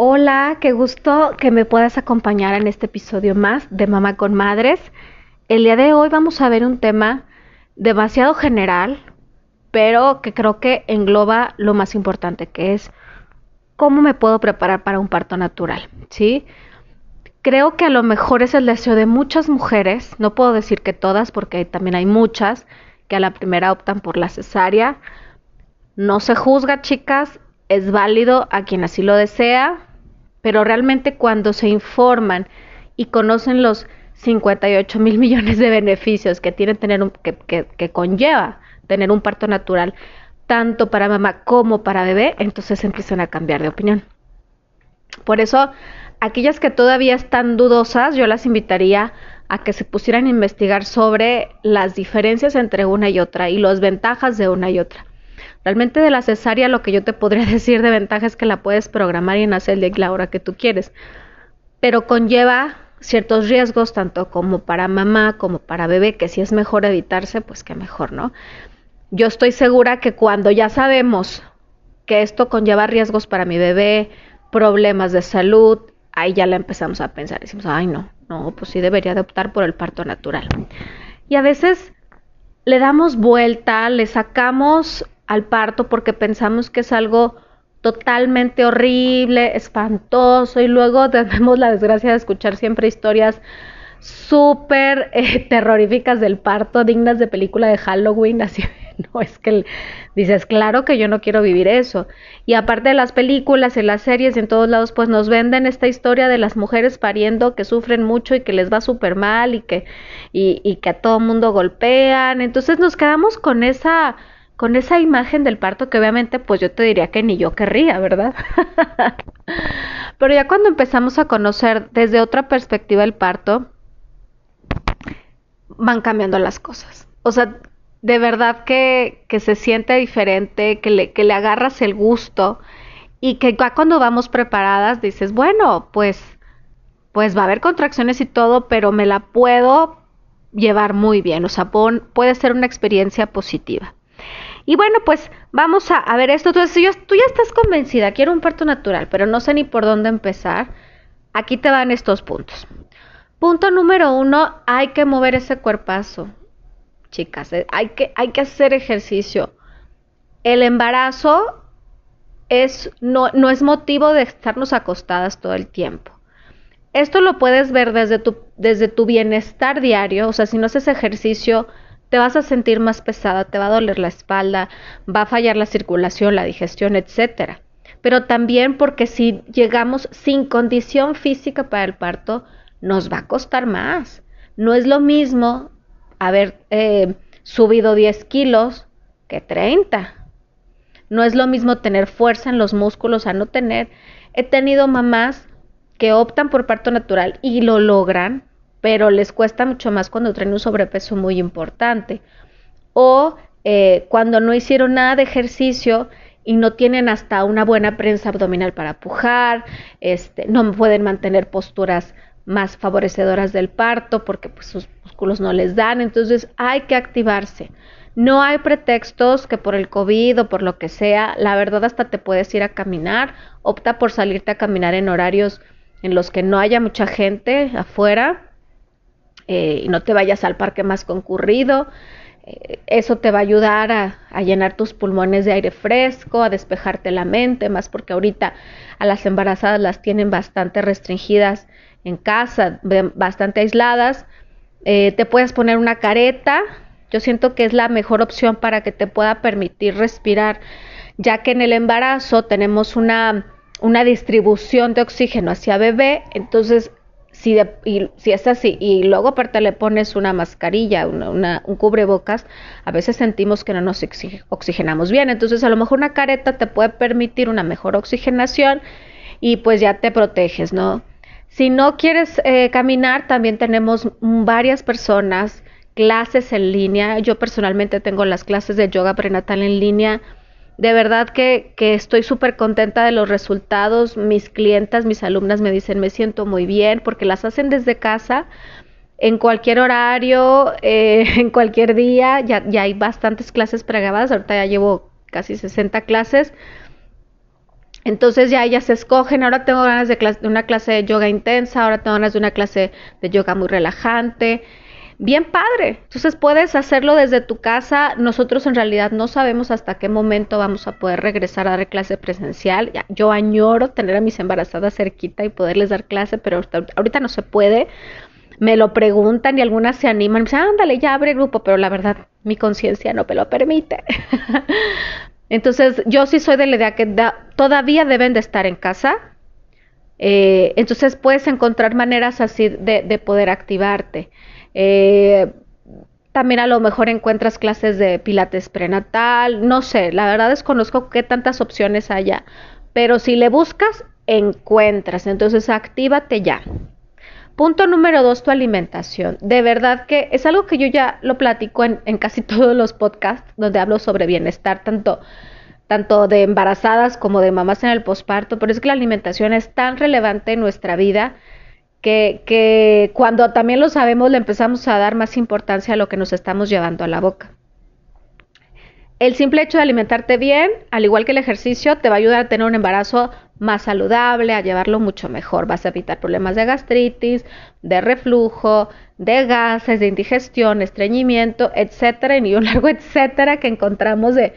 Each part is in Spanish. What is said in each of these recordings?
Hola, qué gusto que me puedas acompañar en este episodio más de Mamá con Madres. El día de hoy vamos a ver un tema demasiado general, pero que creo que engloba lo más importante, que es cómo me puedo preparar para un parto natural, ¿sí? Creo que a lo mejor es el deseo de muchas mujeres, no puedo decir que todas, porque también hay muchas que a la primera optan por la cesárea. No se juzga, chicas, es válido a quien así lo desea, pero realmente cuando se informan y conocen los 58 mil millones de beneficios que tiene tener un, que, que, conlleva tener un parto natural, tanto para mamá como para bebé, entonces empiezan a cambiar de opinión. Por eso, aquellas que todavía están dudosas, yo las invitaría a que se pusieran a investigar sobre las diferencias entre una y otra y las ventajas de una y otra. Realmente de la cesárea lo que yo te podría decir de ventaja es que la puedes programar y nacer el la hora que tú quieres, pero conlleva ciertos riesgos tanto como para mamá como para bebé, que si es mejor evitarse, pues que mejor, ¿no? Yo estoy segura que cuando ya sabemos que esto conlleva riesgos para mi bebé, problemas de salud, ahí ya la empezamos a pensar, decimos, ay no, no, pues sí debería de optar por el parto natural. Y a veces le damos vuelta, le sacamos al parto porque pensamos que es algo totalmente horrible, espantoso y luego tenemos la desgracia de escuchar siempre historias súper eh, terroríficas del parto, dignas de película de Halloween, así no es que dices, claro que yo no quiero vivir eso. Y aparte de las películas, en las series, en todos lados, pues nos venden esta historia de las mujeres pariendo que sufren mucho y que les va súper mal y que, y, y que a todo mundo golpean. Entonces nos quedamos con esa con esa imagen del parto que obviamente pues yo te diría que ni yo querría, ¿verdad? Pero ya cuando empezamos a conocer desde otra perspectiva el parto, van cambiando las cosas. O sea, de verdad que, se siente diferente, que le, que le agarras el gusto y que ya cuando vamos preparadas dices, bueno, pues, pues va a haber contracciones y todo, pero me la puedo llevar muy bien, o sea, puede ser una experiencia positiva. Y bueno, pues vamos a, ver esto. Entonces, si tú ya estás convencida, quiero un parto natural, pero no sé ni por dónde empezar, aquí te van estos puntos. Punto número uno, hay que mover ese cuerpazo. Chicas, eh, hay que, hay que hacer ejercicio. El embarazo es, no, no es motivo de estarnos acostadas todo el tiempo. Esto lo puedes ver desde tu, desde tu bienestar diario, o sea, si no haces ejercicio, te vas a sentir más pesada, te va a doler la espalda, va a fallar la circulación, la digestión, etcétera. Pero también porque si llegamos sin condición física para el parto, nos va a costar más. No es lo mismo haber eh, subido 10 kilos que 30. No es lo mismo tener fuerza en los músculos a no tener. He tenido mamás que optan por parto natural y lo logran pero les cuesta mucho más cuando traen un sobrepeso muy importante. O eh, cuando no hicieron nada de ejercicio y no tienen hasta una buena prensa abdominal para pujar, este, no pueden mantener posturas más favorecedoras del parto porque pues, sus músculos no les dan, entonces hay que activarse. No hay pretextos que por el COVID o por lo que sea, la verdad hasta te puedes ir a caminar, opta por salirte a caminar en horarios en los que no haya mucha gente afuera, eh, y no te vayas al parque más concurrido. Eh, eso te va a ayudar a, llenar tus pulmones de aire fresco, a despejarte la mente, más porque ahorita a las embarazadas las tienen bastante restringidas en casa, bastante aisladas. Eh, te puedes poner una careta. Yo siento que es la mejor opción para que te pueda permitir respirar, ya que en el embarazo tenemos una, una distribución de oxígeno hacia bebé, entonces si, y, si es así y luego aparte le pones una mascarilla, una, un cubrebocas, a veces sentimos que no nos oxigenamos bien. Entonces a lo mejor una careta te puede permitir una mejor oxigenación y pues ya te proteges, ¿no? Si no quieres eh, caminar, también tenemos varias personas, clases en línea. Yo personalmente tengo las clases de yoga prenatal en línea de verdad que, estoy súper contenta de los resultados. Mis clientas, mis alumnas me dicen, me siento muy bien porque las hacen desde casa, en cualquier horario, eh, en cualquier día. Ya, ya hay bastantes clases pregrabadas, ahorita ya llevo casi 60 clases. Entonces ya ellas se escogen, ahora tengo ganas de, de, una clase de yoga intensa, ahora tengo ganas de una clase de yoga muy relajante. Bien padre. Entonces puedes hacerlo desde tu casa. Nosotros en realidad no sabemos hasta qué momento vamos a poder regresar a dar clase presencial. Yo añoro tener a mis embarazadas cerquita y poderles dar clase, pero ahorita no se puede. Me lo preguntan y algunas se animan. Me dicen, ándale, ya abre grupo, pero la verdad mi conciencia no me lo permite. Entonces, yo sí soy de la idea que todavía deben de estar en casa. Eh, entonces, puedes encontrar maneras así de, poder activarte. Eh, también a lo mejor encuentras clases de pilates prenatal, no sé, la verdad desconozco qué tantas opciones haya, pero si le buscas, encuentras, entonces actívate ya. Punto número dos, tu alimentación. De verdad que es algo que yo ya lo platico en, casi todos los podcasts donde hablo sobre bienestar, tanto, tanto de embarazadas como de mamás en el posparto, pero es que la alimentación es tan relevante en nuestra vida que, cuando también lo sabemos le empezamos a dar más importancia a lo que nos estamos llevando a la boca. El simple hecho de alimentarte bien, al igual que el ejercicio, te va a ayudar a tener un embarazo más saludable, a llevarlo mucho mejor. Vas a evitar problemas de gastritis, de reflujo, de gases, de indigestión, estreñimiento, etcétera, y un largo etcétera que encontramos de,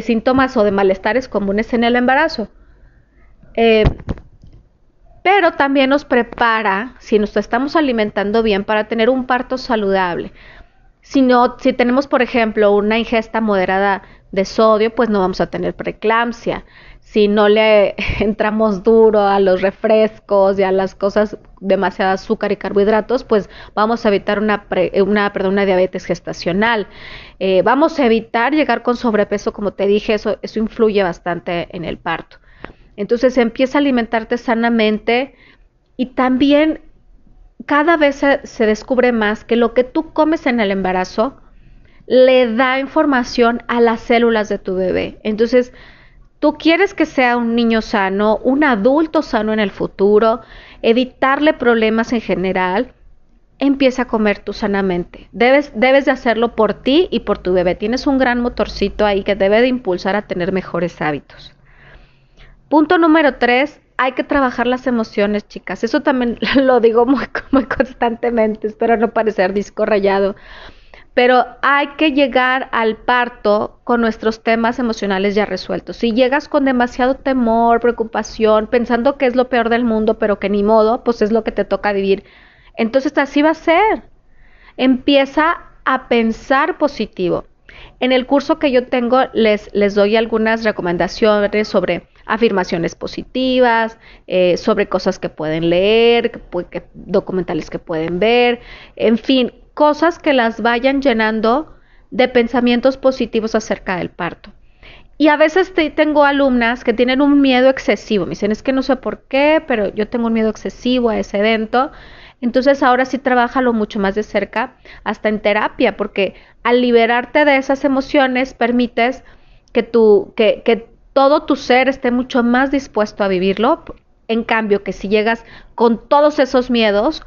síntomas o de malestares comunes en el embarazo. Eh, pero también nos prepara, si nos estamos alimentando bien, para tener un parto saludable. Si, si tenemos, por ejemplo, una ingesta moderada de sodio, pues no vamos a tener preeclampsia. Si no le entramos duro a los refrescos y a las cosas demasiado azúcar y carbohidratos, pues vamos a evitar una, una, perdón, una diabetes gestacional. Eh, vamos a evitar llegar con sobrepeso, como te dije, eso, eso influye bastante en el parto. Entonces empieza a alimentarte sanamente y también cada vez se, descubre más que lo que tú comes en el embarazo le da información a las células de tu bebé. Entonces, tú quieres que sea un niño sano, un adulto sano en el futuro, evitarle problemas en general, empieza a comer tú sanamente. Debes, debes de hacerlo por ti y por tu bebé. Tienes un gran motorcito ahí que debe de impulsar a tener mejores hábitos. Punto número tres, hay que trabajar las emociones, chicas. Eso también lo digo muy, constantemente, espero no parecer disco rayado. Pero hay que llegar al parto con nuestros temas emocionales ya resueltos. Si llegas con demasiado temor, preocupación, pensando que es lo peor del mundo, pero que ni modo, pues es lo que te toca vivir. Entonces así va a ser. Empieza a pensar positivo. En el curso que yo tengo les, les doy algunas recomendaciones sobre afirmaciones positivas, eh, sobre cosas que pueden leer, documentales que pueden ver, en fin, cosas que las vayan llenando de pensamientos positivos acerca del parto. Y a veces tengo alumnas que tienen un miedo excesivo. Me dicen, es que no sé por qué, pero yo tengo un miedo excesivo a ese evento. Entonces ahora sí trabajalo mucho más de cerca, hasta en terapia, porque al liberarte de esas emociones permites que, tu, que, que todo tu ser esté mucho más dispuesto a vivirlo. En cambio, que si llegas con todos esos miedos,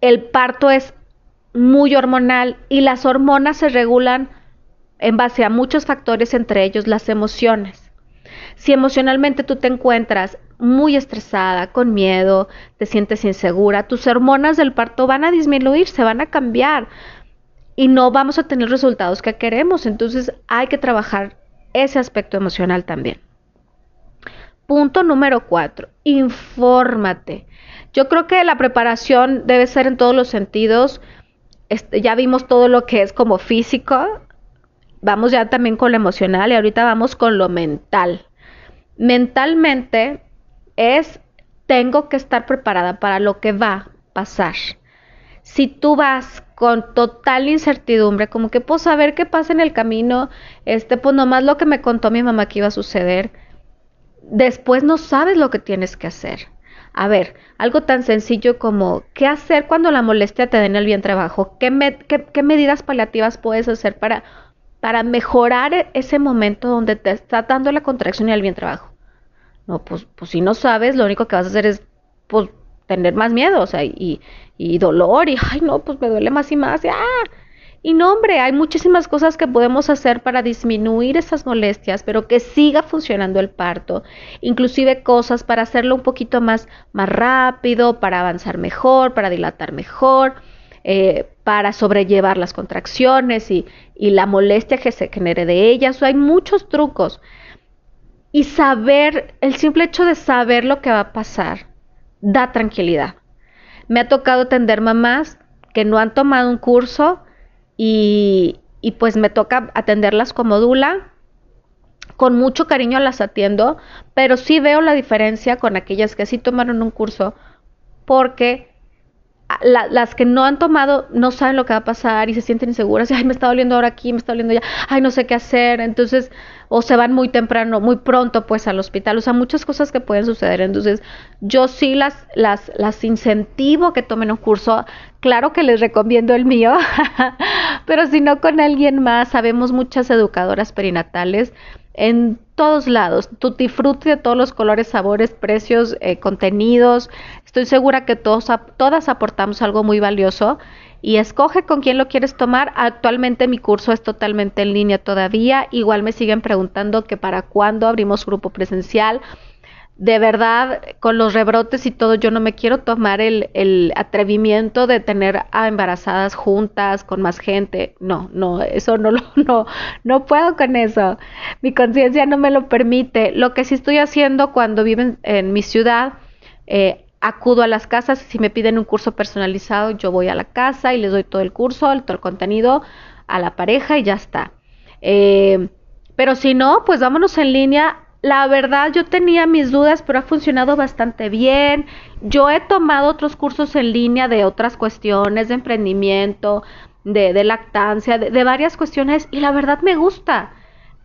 el parto es muy hormonal y las hormonas se regulan en base a muchos factores, entre ellos las emociones. Si emocionalmente tú te encuentras muy estresada, con miedo, te sientes insegura, tus hormonas del parto van a disminuir, se van a cambiar y no vamos a tener resultados que queremos. Entonces hay que trabajar ese aspecto emocional también. Punto número cuatro, infórmate. Yo creo que la preparación debe ser en todos los sentidos. Ya vimos todo lo que es como físico, vamos ya también con lo emocional y ahorita vamos con lo mental. Mentalmente es, tengo que estar preparada para lo que va a pasar. Si tú vas con total incertidumbre, como que pues saber qué pasa en el camino, este, pues nomás lo que me contó mi mamá que iba a suceder, después no sabes lo que tienes que hacer. A ver, algo tan sencillo como qué hacer cuando la molestia te den el vientre abajo, ¿Qué, qué, medidas paliativas puedes hacer para, para mejorar ese momento donde te está dando la contracción y el vientre abajo. No, pues, pues si no sabes, lo único que vas a hacer es pues tener más miedo, o sea, y, y dolor, y ay no, pues me duele más y más, y, ah. Y no, hombre, hay muchísimas cosas que podemos hacer para disminuir esas molestias, pero que siga funcionando el parto. Inclusive cosas para hacerlo un poquito más, más rápido, para avanzar mejor, para dilatar mejor, eh, para sobrellevar las contracciones y, y la molestia que se genere de ellas. hay muchos trucos. Y saber, el simple hecho de saber lo que va a pasar, da tranquilidad. Me ha tocado atender mamás que no han tomado un curso y, pues me toca atenderlas como dula. Con mucho cariño las atiendo, pero sí veo la diferencia con aquellas que sí tomaron un curso porque las que no han tomado no saben lo que va a pasar y se sienten inseguras. Ay, me está doliendo ahora aquí, me está doliendo ya. Ay, no sé qué hacer. Entonces, o se van muy temprano, muy pronto, pues al hospital. O sea, muchas cosas que pueden suceder. Entonces, yo sí las, las, las incentivo que tomen un curso. Claro que les recomiendo el mío, pero si no con alguien más, sabemos muchas educadoras perinatales en todos lados, tutti frutti de todos los colores, sabores, precios, eh, contenidos. Estoy segura que todos, todas aportamos algo muy valioso y escoge con quién lo quieres tomar. Actualmente mi curso es totalmente en línea todavía. Igual me siguen preguntando que para cuándo abrimos grupo presencial de verdad, con los rebrotes y todo, yo no me quiero tomar el, el, atrevimiento de tener a embarazadas juntas con más gente. No, no, eso no lo, no, no puedo con eso. Mi conciencia no me lo permite. Lo que sí estoy haciendo cuando viven en, mi ciudad, eh, acudo a las casas. Si me piden un curso personalizado, yo voy a la casa y les doy todo el curso, todo el contenido a la pareja y ya está. Eh, pero si no, pues vámonos en línea la verdad yo tenía mis dudas, pero ha funcionado bastante bien. Yo he tomado otros cursos en línea de otras cuestiones, de emprendimiento, de, lactancia, de, varias cuestiones y la verdad me gusta.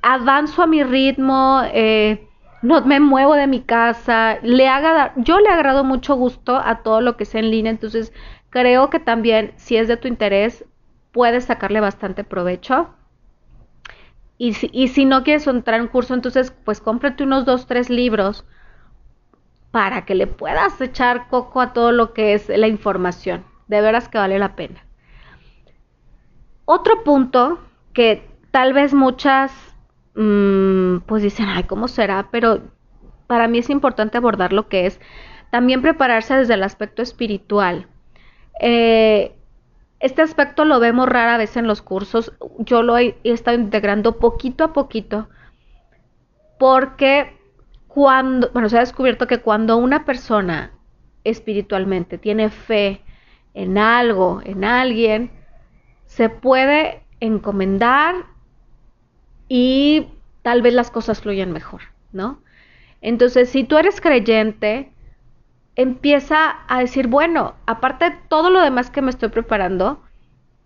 Avanzo a mi ritmo, eh, no me muevo de mi casa, le haga, yo le agrado mucho gusto a todo lo que sea en línea, entonces creo que también si es de tu interés puedes sacarle bastante provecho. Y si, y si no quieres entrar en curso, entonces pues cómprate unos dos, tres libros para que le puedas echar coco a todo lo que es la información. De veras que vale la pena. Otro punto que tal vez muchas mm, pues dicen, ay, ¿cómo será? Pero para mí es importante abordar lo que es también prepararse desde el aspecto espiritual. Eh, este aspecto lo vemos rara vez en los cursos. Yo lo he, estado integrando poquito a poquito porque cuando, bueno, se ha descubierto que cuando una persona espiritualmente tiene fe en algo, en alguien, se puede encomendar y tal vez las cosas fluyen mejor, ¿no? Entonces, si tú eres creyente, empieza a decir, bueno, aparte de todo lo demás que me estoy preparando,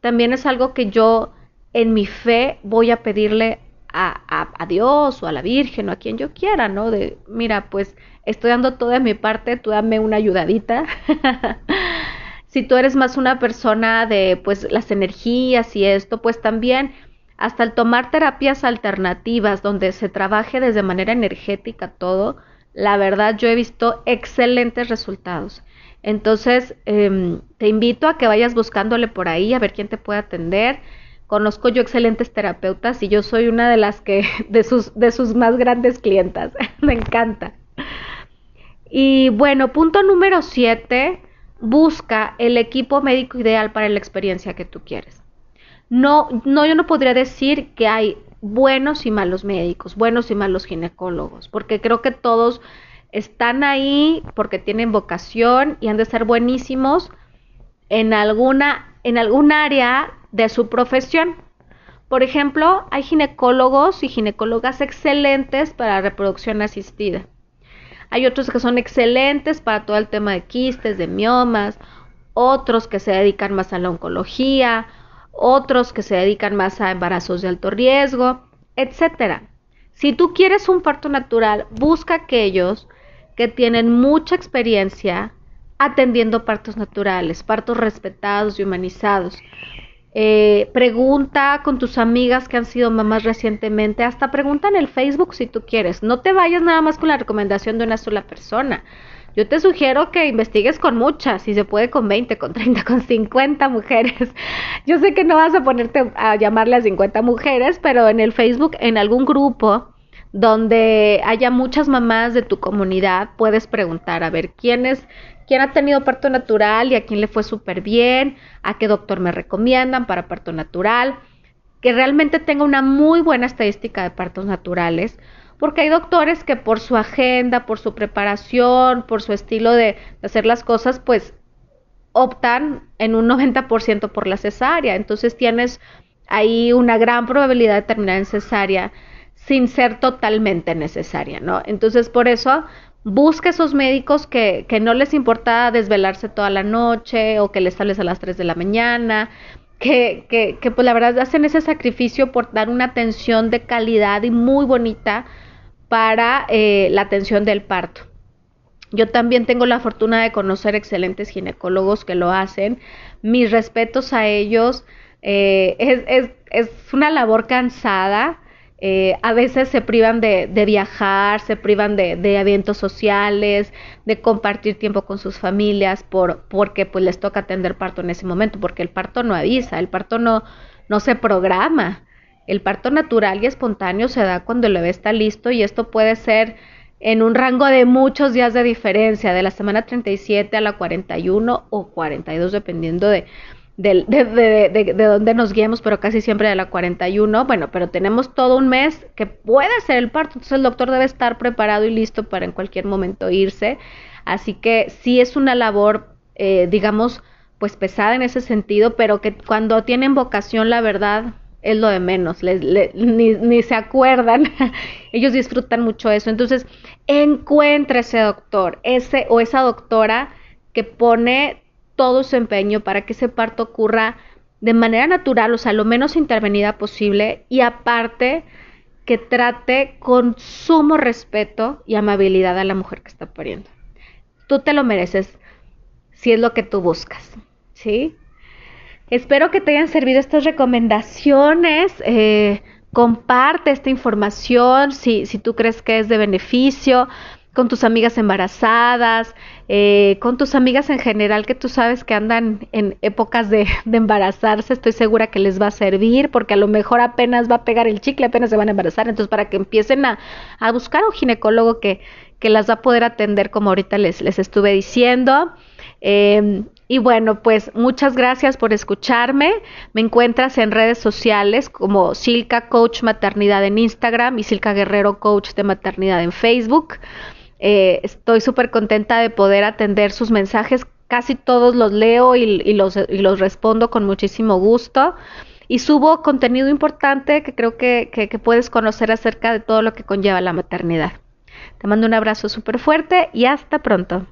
también es algo que yo en mi fe voy a pedirle a, a, Dios o a la Virgen o a quien yo quiera, ¿no? De, mira, pues estoy dando toda mi parte, tú dame una ayudadita. si tú eres más una persona de, pues, las energías y esto, pues también hasta el tomar terapias alternativas donde se trabaje desde manera energética todo, la verdad yo he visto excelentes resultados. Entonces, em, te invito a que vayas buscándole por ahí a ver quién te puede atender. Conozco yo excelentes terapeutas y yo soy una de las que, de sus, de sus más grandes clientas. Me encanta. Y bueno, punto número siete, busca el equipo médico ideal para la experiencia que tú quieres. No, no, yo no podría decir que hay buenos y malos médicos, buenos y malos ginecólogos, porque creo que todos están ahí porque tienen vocación y han de ser buenísimos en alguna en algún área de su profesión. Por ejemplo, hay ginecólogos y ginecólogas excelentes para reproducción asistida. Hay otros que son excelentes para todo el tema de quistes, de miomas, otros que se dedican más a la oncología, otros que se dedican más a embarazos de alto riesgo, etc. Si tú quieres un parto natural, busca aquellos que tienen mucha experiencia atendiendo partos naturales, partos respetados y humanizados. Eh, pregunta con tus amigas que han sido mamás recientemente, hasta pregunta en el Facebook si tú quieres. No te vayas nada más con la recomendación de una sola persona. Yo te sugiero que investigues con muchas, si se puede con 20, con 30, con 50 mujeres. Yo sé que no vas a ponerte a llamarle a 50 mujeres, pero en el Facebook, en algún grupo donde haya muchas mamás de tu comunidad, puedes preguntar, a ver, ¿quién es, quién ha tenido parto natural y a quién le fue súper bien, a qué doctor me recomiendan para parto natural, que realmente tenga una muy buena estadística de partos naturales, porque hay doctores que por su agenda, por su preparación, por su estilo de, hacer las cosas, pues optan en un 90% por la cesárea. Entonces tienes ahí una gran probabilidad de terminar en cesárea sin ser totalmente necesaria, ¿no? Entonces por eso busca esos médicos que, que no les importa desvelarse toda la noche o que les sales a las 3 de la mañana, que, que, que, pues la verdad hacen ese sacrificio por dar una atención de calidad y muy bonita para eh, la atención del parto. Yo también tengo la fortuna de conocer excelentes ginecólogos que lo hacen. Mis respetos a ellos. Eh, es, es, es, una labor cansada. Eh, a veces se privan de, de viajar, se privan de, de, eventos sociales, de compartir tiempo con sus familias, por, porque pues les toca atender parto en ese momento, porque el parto no avisa, el parto no, no se programa. El parto natural y espontáneo se da cuando el bebé está listo y esto puede ser en un rango de muchos días de diferencia, de la semana 37 a la 41 o 42, dependiendo de, de, de, de, de, dónde nos guiemos, pero casi siempre de la 41. Bueno, pero tenemos todo un mes que puede ser el parto, entonces el doctor debe estar preparado y listo para en cualquier momento irse. Así que sí es una labor, eh, digamos, pues pesada en ese sentido, pero que cuando tienen vocación, la verdad, es lo de menos, ni, ni, se acuerdan, ellos disfrutan mucho eso. Entonces, encuentra ese doctor, ese o esa doctora que pone todo su empeño para que ese parto ocurra de manera natural, o sea, lo menos intervenida posible y aparte que trate con sumo respeto y amabilidad a la mujer que está pariendo. Tú te lo mereces si es lo que tú buscas, ¿sí? Espero que te hayan servido estas recomendaciones. Eh, comparte esta información si, si, tú crees que es de beneficio con tus amigas embarazadas, eh, con tus amigas en general que tú sabes que andan en épocas de, de, embarazarse, estoy segura que les va a servir porque a lo mejor apenas va a pegar el chicle, apenas se van a embarazar, entonces para que empiecen a, a buscar un ginecólogo que, que, las va a poder atender como ahorita les, les estuve diciendo. Eh, y bueno, pues muchas gracias por escucharme. Me encuentras en redes sociales como Silka Coach Maternidad en Instagram y Silka Guerrero Coach de Maternidad en Facebook. Eh, estoy súper contenta de poder atender sus mensajes. Casi todos los leo y, los, y, los, respondo con muchísimo gusto. Y subo contenido importante que creo que, que, que puedes conocer acerca de todo lo que conlleva la maternidad. Te mando un abrazo súper fuerte y hasta pronto.